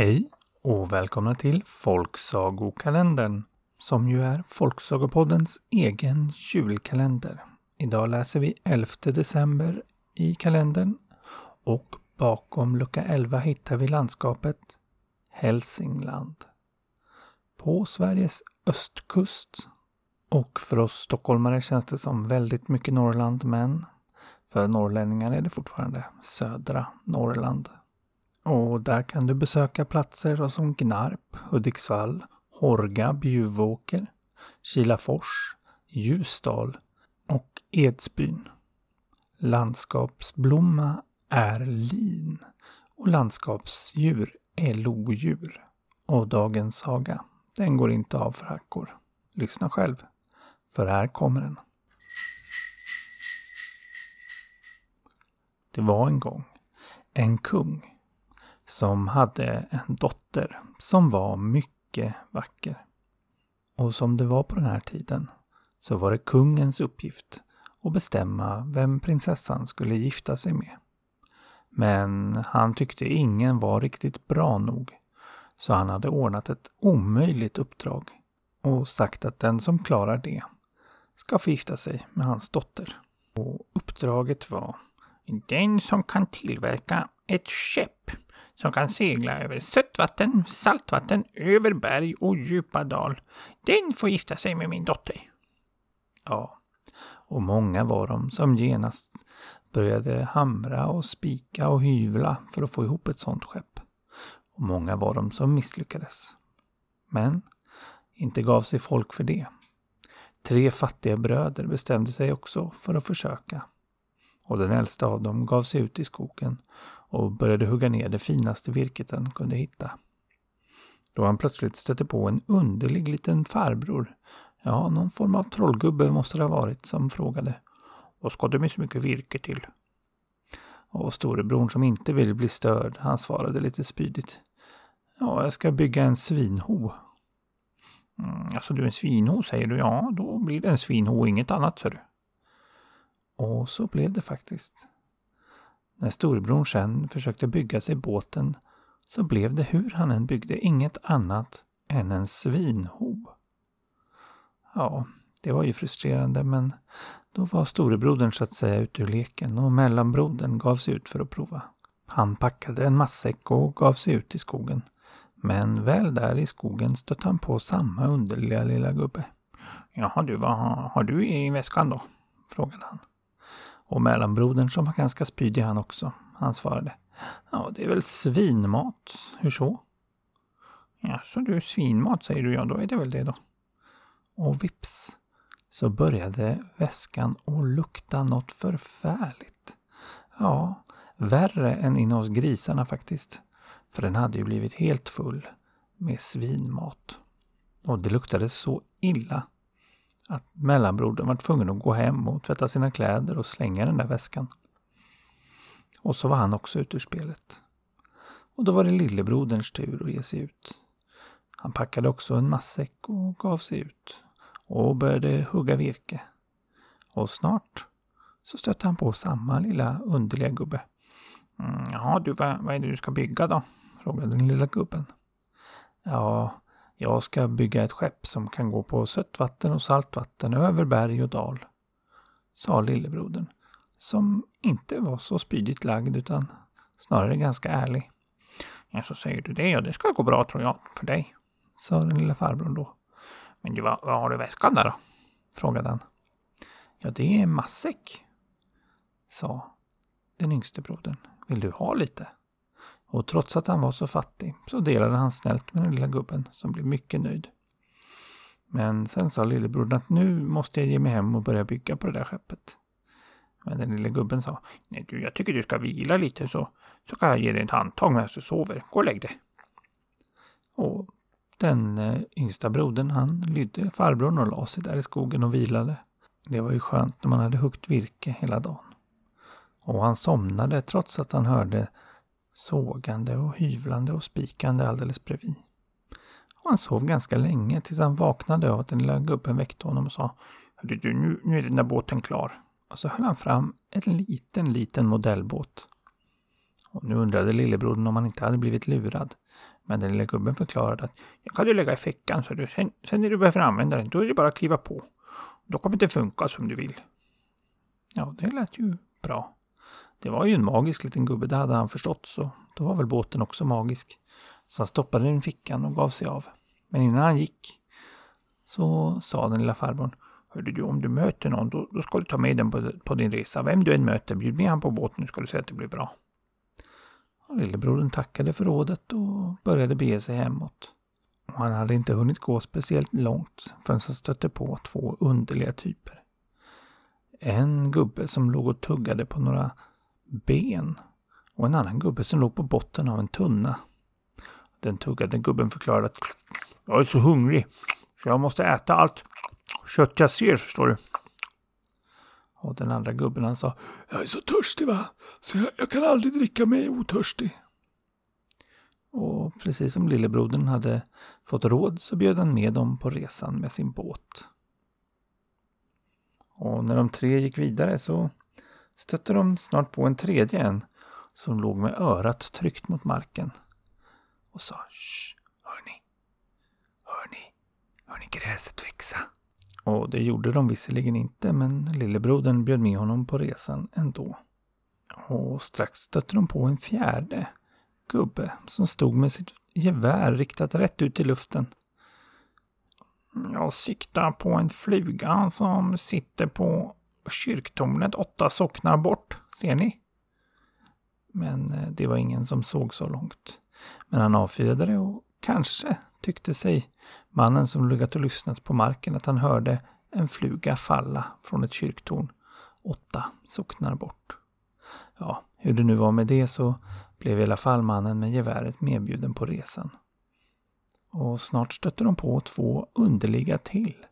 Hej och välkomna till Folksagokalendern som ju är Folksagopoddens egen julkalender. Idag läser vi 11 december i kalendern och bakom lucka 11 hittar vi landskapet Hälsingland. På Sveriges östkust och för oss stockholmare känns det som väldigt mycket Norrland men för norrlänningar är det fortfarande södra Norrland. Och där kan du besöka platser som Gnarp, Hudiksvall, Horga, Bjuvåker, Kilafors, Ljusdal och Edsbyn. Landskapsblomma är lin och landskapsdjur är lodjur. Och dagens saga, den går inte av för hackor. Lyssna själv, för här kommer den. Det var en gång en kung som hade en dotter som var mycket vacker. Och som det var på den här tiden så var det kungens uppgift att bestämma vem prinsessan skulle gifta sig med. Men han tyckte ingen var riktigt bra nog så han hade ordnat ett omöjligt uppdrag och sagt att den som klarar det ska få gifta sig med hans dotter. Och uppdraget var den som kan tillverka ett skepp som kan segla över sötvatten, saltvatten, över berg och djupa dal. Den får gifta sig med min dotter. Ja, och många var de som genast började hamra och spika och hyvla för att få ihop ett sådant skepp. Och många var de som misslyckades. Men inte gav sig folk för det. Tre fattiga bröder bestämde sig också för att försöka. Och den äldsta av dem gav sig ut i skogen och började hugga ner det finaste virket den kunde hitta. Då han plötsligt stötte på en underlig liten farbror. Ja, någon form av trollgubbe måste det ha varit som frågade. Vad ska du med så mycket virke till? Och storebrorn som inte ville bli störd, han svarade lite spydigt. Ja, jag ska bygga en svinho. Mm, alltså du, en svinho säger du? Ja, då blir det en svinho och inget annat, sa du. Och så blev det faktiskt. När storebror sen försökte bygga sig båten så blev det hur han än byggde inget annat än en svinho. Ja, det var ju frustrerande men då var storebrodern så att säga ute ur leken och mellanbrodern gav sig ut för att prova. Han packade en matsäck och gav sig ut i skogen. Men väl där i skogen stötte han på samma underliga lilla gubbe. Jaha du, vad har du i väskan då? frågade han. Och mellanbrodern som var ganska spydig han också. Han svarade. Ja, det är väl svinmat. Hur så? Ja, så du svinmat säger du ja, då är det väl det då. Och vips så började väskan att lukta något förfärligt. Ja, värre än inne hos grisarna faktiskt. För den hade ju blivit helt full med svinmat. Och det luktade så illa att mellanbrodern var tvungen att gå hem och tvätta sina kläder och slänga den där väskan. Och så var han också ute ur spelet. Och då var det lillebroderns tur att ge sig ut. Han packade också en matsäck och gav sig ut och började hugga virke. Och snart så stötte han på samma lilla underliga gubbe. Mm, ja du, vad, vad är det du ska bygga då? frågade den lilla gubben. Ja, jag ska bygga ett skepp som kan gå på sötvatten och saltvatten över berg och dal, sa lillebrodern, som inte var så spydigt lagd utan snarare ganska ärlig. Ja, så säger du det, ja det ska gå bra tror jag, för dig, sa den lilla farbrorn då. Men du, vad, vad har du i väskan där då? frågade han. Ja, det är en matsäck, sa den yngste brodern. Vill du ha lite? Och trots att han var så fattig så delade han snällt med den lilla gubben som blev mycket nöjd. Men sen sa lillebrodern att nu måste jag ge mig hem och börja bygga på det där skeppet. Men den lilla gubben sa, nej du, jag tycker du ska vila lite så, så kan jag ge dig ett handtag medan du sover. Gå och lägg dig. Och den eh, yngsta brodern han lydde farbrorn och la sig där i skogen och vilade. Det var ju skönt när man hade huggt virke hela dagen. Och han somnade trots att han hörde sågande och hyvlande och spikande alldeles bredvid. Och han sov ganska länge tills han vaknade av att den lilla gubben väckte honom och sa du, nu, nu är den där båten klar. Och så höll han fram en liten, liten modellbåt. Och nu undrade lillebrodern om han inte hade blivit lurad. Men den lilla gubben förklarade att jag kan du lägga i fickan så du, sen, sen när du behöver använda den, då är det bara att kliva på. Då kommer det funka som du vill. Ja, det lät ju bra. Det var ju en magisk liten gubbe, det hade han förstått, så då var väl båten också magisk. Så han stoppade den i fickan och gav sig av. Men innan han gick så sa den lilla farbrorn Hörde du, om du möter någon, då, då ska du ta med den på, på, din resa. Vem du än möter, bjud med han på båten, ska du se att det blir bra. Och lillebrodern tackade för rådet och började bege sig hemåt. Och han hade inte hunnit gå speciellt långt förrän han stötte på två underliga typer. En gubbe som låg och tuggade på några ben och en annan gubbe som låg på botten av en tunna. Den tuggade gubben förklarade att jag är så hungrig så jag måste äta allt kött jag ser, förstår du. Och den andra gubben han sa Jag är så törstig va, så jag, jag kan aldrig dricka mig otörstig. Och precis som lillebrodern hade fått råd så bjöd han med dem på resan med sin båt. Och när de tre gick vidare så stötte de snart på en tredje en som låg med örat tryckt mot marken och sa Shh, hörni, hörni, hörni gräset växa. Och det gjorde de visserligen inte, men lillebrodern bjöd med honom på resan ändå. Och strax stötte de på en fjärde gubbe som stod med sitt gevär riktat rätt ut i luften. Jag siktar på en fluga som sitter på kyrktornet åtta socknar bort, ser ni? Men eh, det var ingen som såg så långt. Men han avfyrade det och kanske tyckte sig mannen som legat och lyssnat på marken att han hörde en fluga falla från ett kyrktorn åtta socknar bort. Ja, hur det nu var med det så blev i alla fall mannen med geväret medbjuden på resan. Och snart stötte de på två underliga till.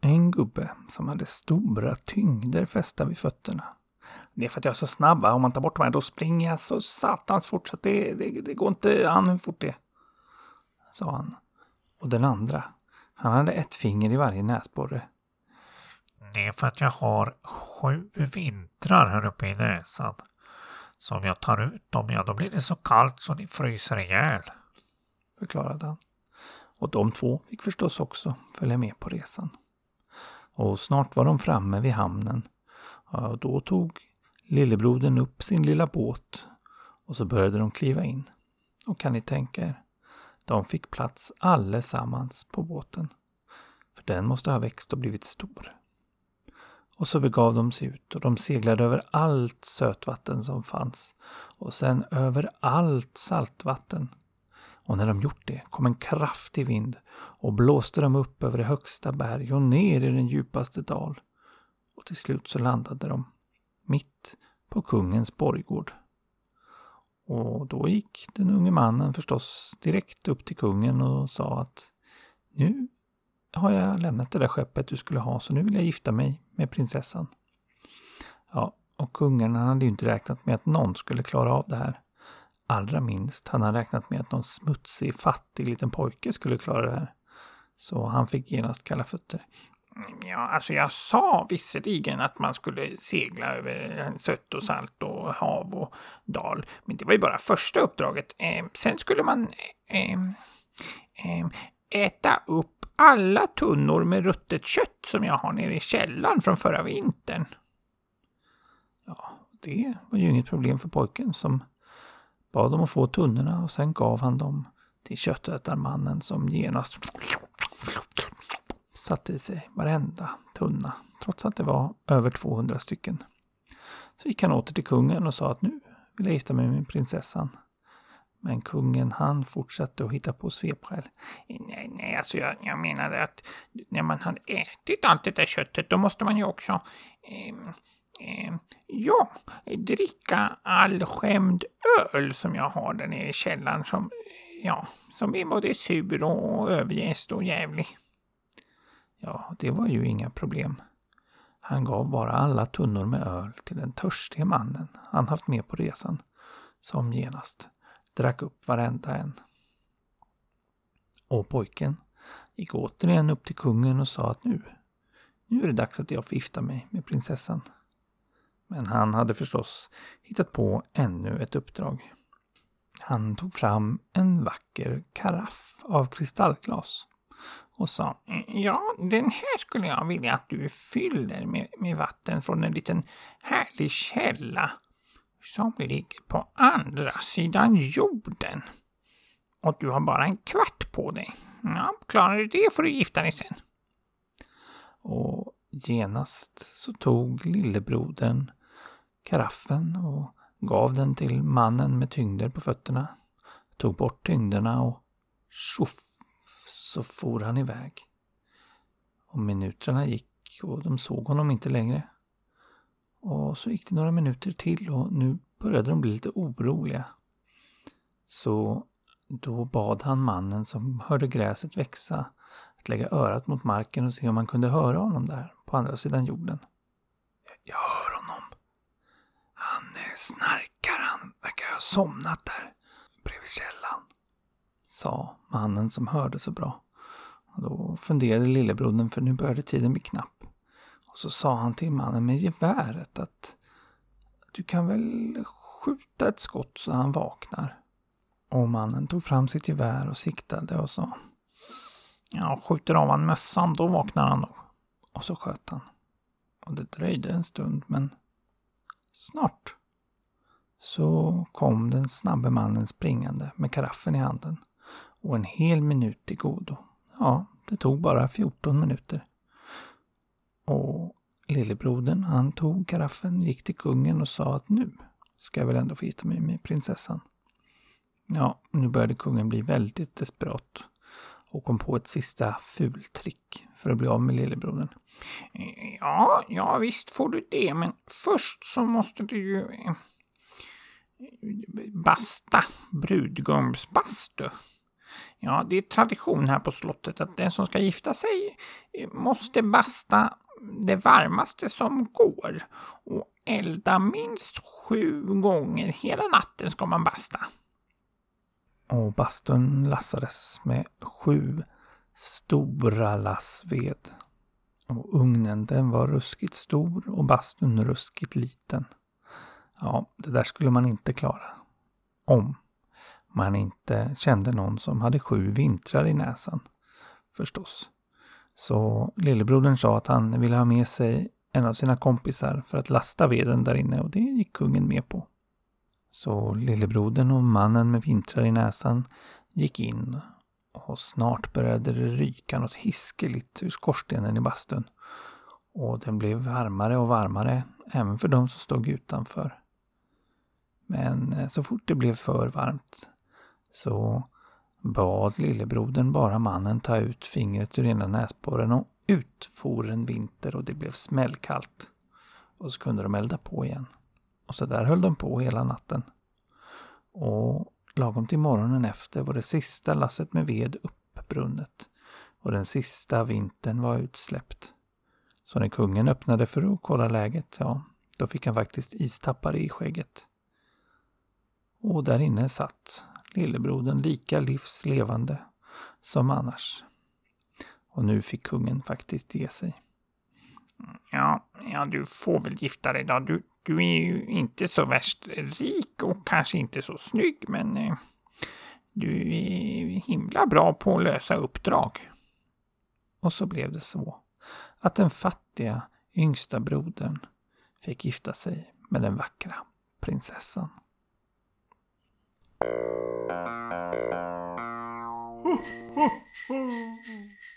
En gubbe som hade stora tyngder fästa vid fötterna. Det är för att jag är så snabb. Om man tar bort de här då springer jag så satans fort så att det, det, det går inte an hur fort det är. Sa han. Och den andra, han hade ett finger i varje näsborre. Det är för att jag har sju vintrar här uppe i näsan. Så om jag tar ut dem, ja då blir det så kallt så ni fryser ihjäl. Förklarade han. Och de två fick förstås också följa med på resan. Och snart var de framme vid hamnen. Och då tog lillebrodern upp sin lilla båt och så började de kliva in. Och kan ni tänka er, de fick plats allesammans på båten. För den måste ha växt och blivit stor. Och så begav de sig ut och de seglade över allt sötvatten som fanns och sen över allt saltvatten. Och när de gjort det kom en kraftig vind och blåste dem upp över det högsta berg och ner i den djupaste dal. Och till slut så landade de mitt på kungens borggård. Och då gick den unge mannen förstås direkt upp till kungen och sa att nu har jag lämnat det där skeppet du skulle ha så nu vill jag gifta mig med prinsessan. Ja, och kungen hade ju inte räknat med att någon skulle klara av det här. Allra minst hade han räknat med att någon smutsig, fattig liten pojke skulle klara det här. Så han fick genast kalla fötter. Ja, alltså jag sa visserligen att man skulle segla över sött och salt och hav och dal. Men det var ju bara första uppdraget. Eh, sen skulle man eh, eh, äta upp alla tunnor med ruttet kött som jag har nere i källaren från förra vintern. Ja, det var ju inget problem för pojken som bad dem att få tunnorna och sen gav han dem till köttätarmannen som genast satte i sig varenda tunna, trots att det var över 200 stycken. Så gick han åter till kungen och sa att nu vill jag gifta mig med prinsessan. Men kungen han fortsatte att hitta på svepskäl. Nej, nej, alltså jag, jag menade att när man hade ätit allt det där köttet då måste man ju också eh, eh, ja, dricka allskämd öl som jag har där nere i källaren som, ja, som är både sur och övergäst och jävlig. Ja, det var ju inga problem. Han gav bara alla tunnor med öl till den törstige mannen han haft med på resan, som genast drack upp varenda en. Och pojken gick återigen upp till kungen och sa att nu, nu är det dags att jag får gifta mig med prinsessan. Men han hade förstås hittat på ännu ett uppdrag. han tog fram en vacker karaff av kristallglas och sa Ja, den här skulle jag vilja att du fyller med, med vatten från en liten härlig källa som ligger på andra sidan jorden. Och du har bara en kvart på dig. Ja, klarar du det får du gifta dig sen. Och genast så tog lillebrodern karaffen och gav den till mannen med tyngder på fötterna. Tog bort tyngderna och tjoff så for han iväg. Och minuterna gick och de såg honom inte längre. Och så gick det några minuter till och nu började de bli lite oroliga. Så då bad han mannen som hörde gräset växa att lägga örat mot marken och se om man kunde höra honom där på andra sidan jorden. Jag hör snarkar. Han verkar ha somnat där bredvid källan. Sa mannen som hörde så bra. Och då funderade lillebrodern för nu började tiden bli knapp. Och så sa han till mannen med geväret att du kan väl skjuta ett skott så han vaknar. Och mannen tog fram sitt gevär och siktade och sa Ja, skjuter av han mössan då vaknar han nog. Och så sköt han. Och det dröjde en stund men snart så kom den snabbe mannen springande med karaffen i handen och en hel minut till godo. Ja, det tog bara 14 minuter. Och lillebrodern, han tog karaffen, gick till kungen och sa att nu ska jag väl ändå få gifta mig med prinsessan. Ja, nu började kungen bli väldigt desperat och kom på ett sista fultrick för att bli av med lillebrodern. Ja, ja visst får du det, men först så måste du ju basta, brudgumsbastu. Ja, det är tradition här på slottet att den som ska gifta sig måste basta det varmaste som går och elda minst sju gånger hela natten ska man basta. Och bastun lastades med sju stora lass ved. Och ugnen den var ruskigt stor och bastun ruskigt liten. Ja, det där skulle man inte klara. Om man inte kände någon som hade sju vintrar i näsan. Förstås. Så lillebrodern sa att han ville ha med sig en av sina kompisar för att lasta veden där inne och det gick kungen med på. Så lillebrodern och mannen med vintrar i näsan gick in och snart började det ryka något hiskeligt ur skorstenen i bastun. Och den blev varmare och varmare även för de som stod utanför. Men eh, så fort det blev för varmt så bad lillebrodern bara mannen ta ut fingret ur ena näsborren och ut for en vinter och det blev smällkallt. Och så kunde de elda på igen. Och så där höll de på hela natten. Och lagom till morgonen efter var det sista lasset med ved uppbrunnet och den sista vintern var utsläppt. Så när kungen öppnade för att kolla läget, ja, då fick han faktiskt istappar i skägget. Och där inne satt lillebrodern lika livslevande som annars. Och nu fick kungen faktiskt ge sig. Ja, ja du får väl gifta dig då. Du, du är ju inte så värst rik och kanske inte så snygg, men eh, du är himla bra på att lösa uppdrag. Och så blev det så att den fattiga yngsta brodern fick gifta sig med den vackra prinsessan. Hmm, hmm, hmm.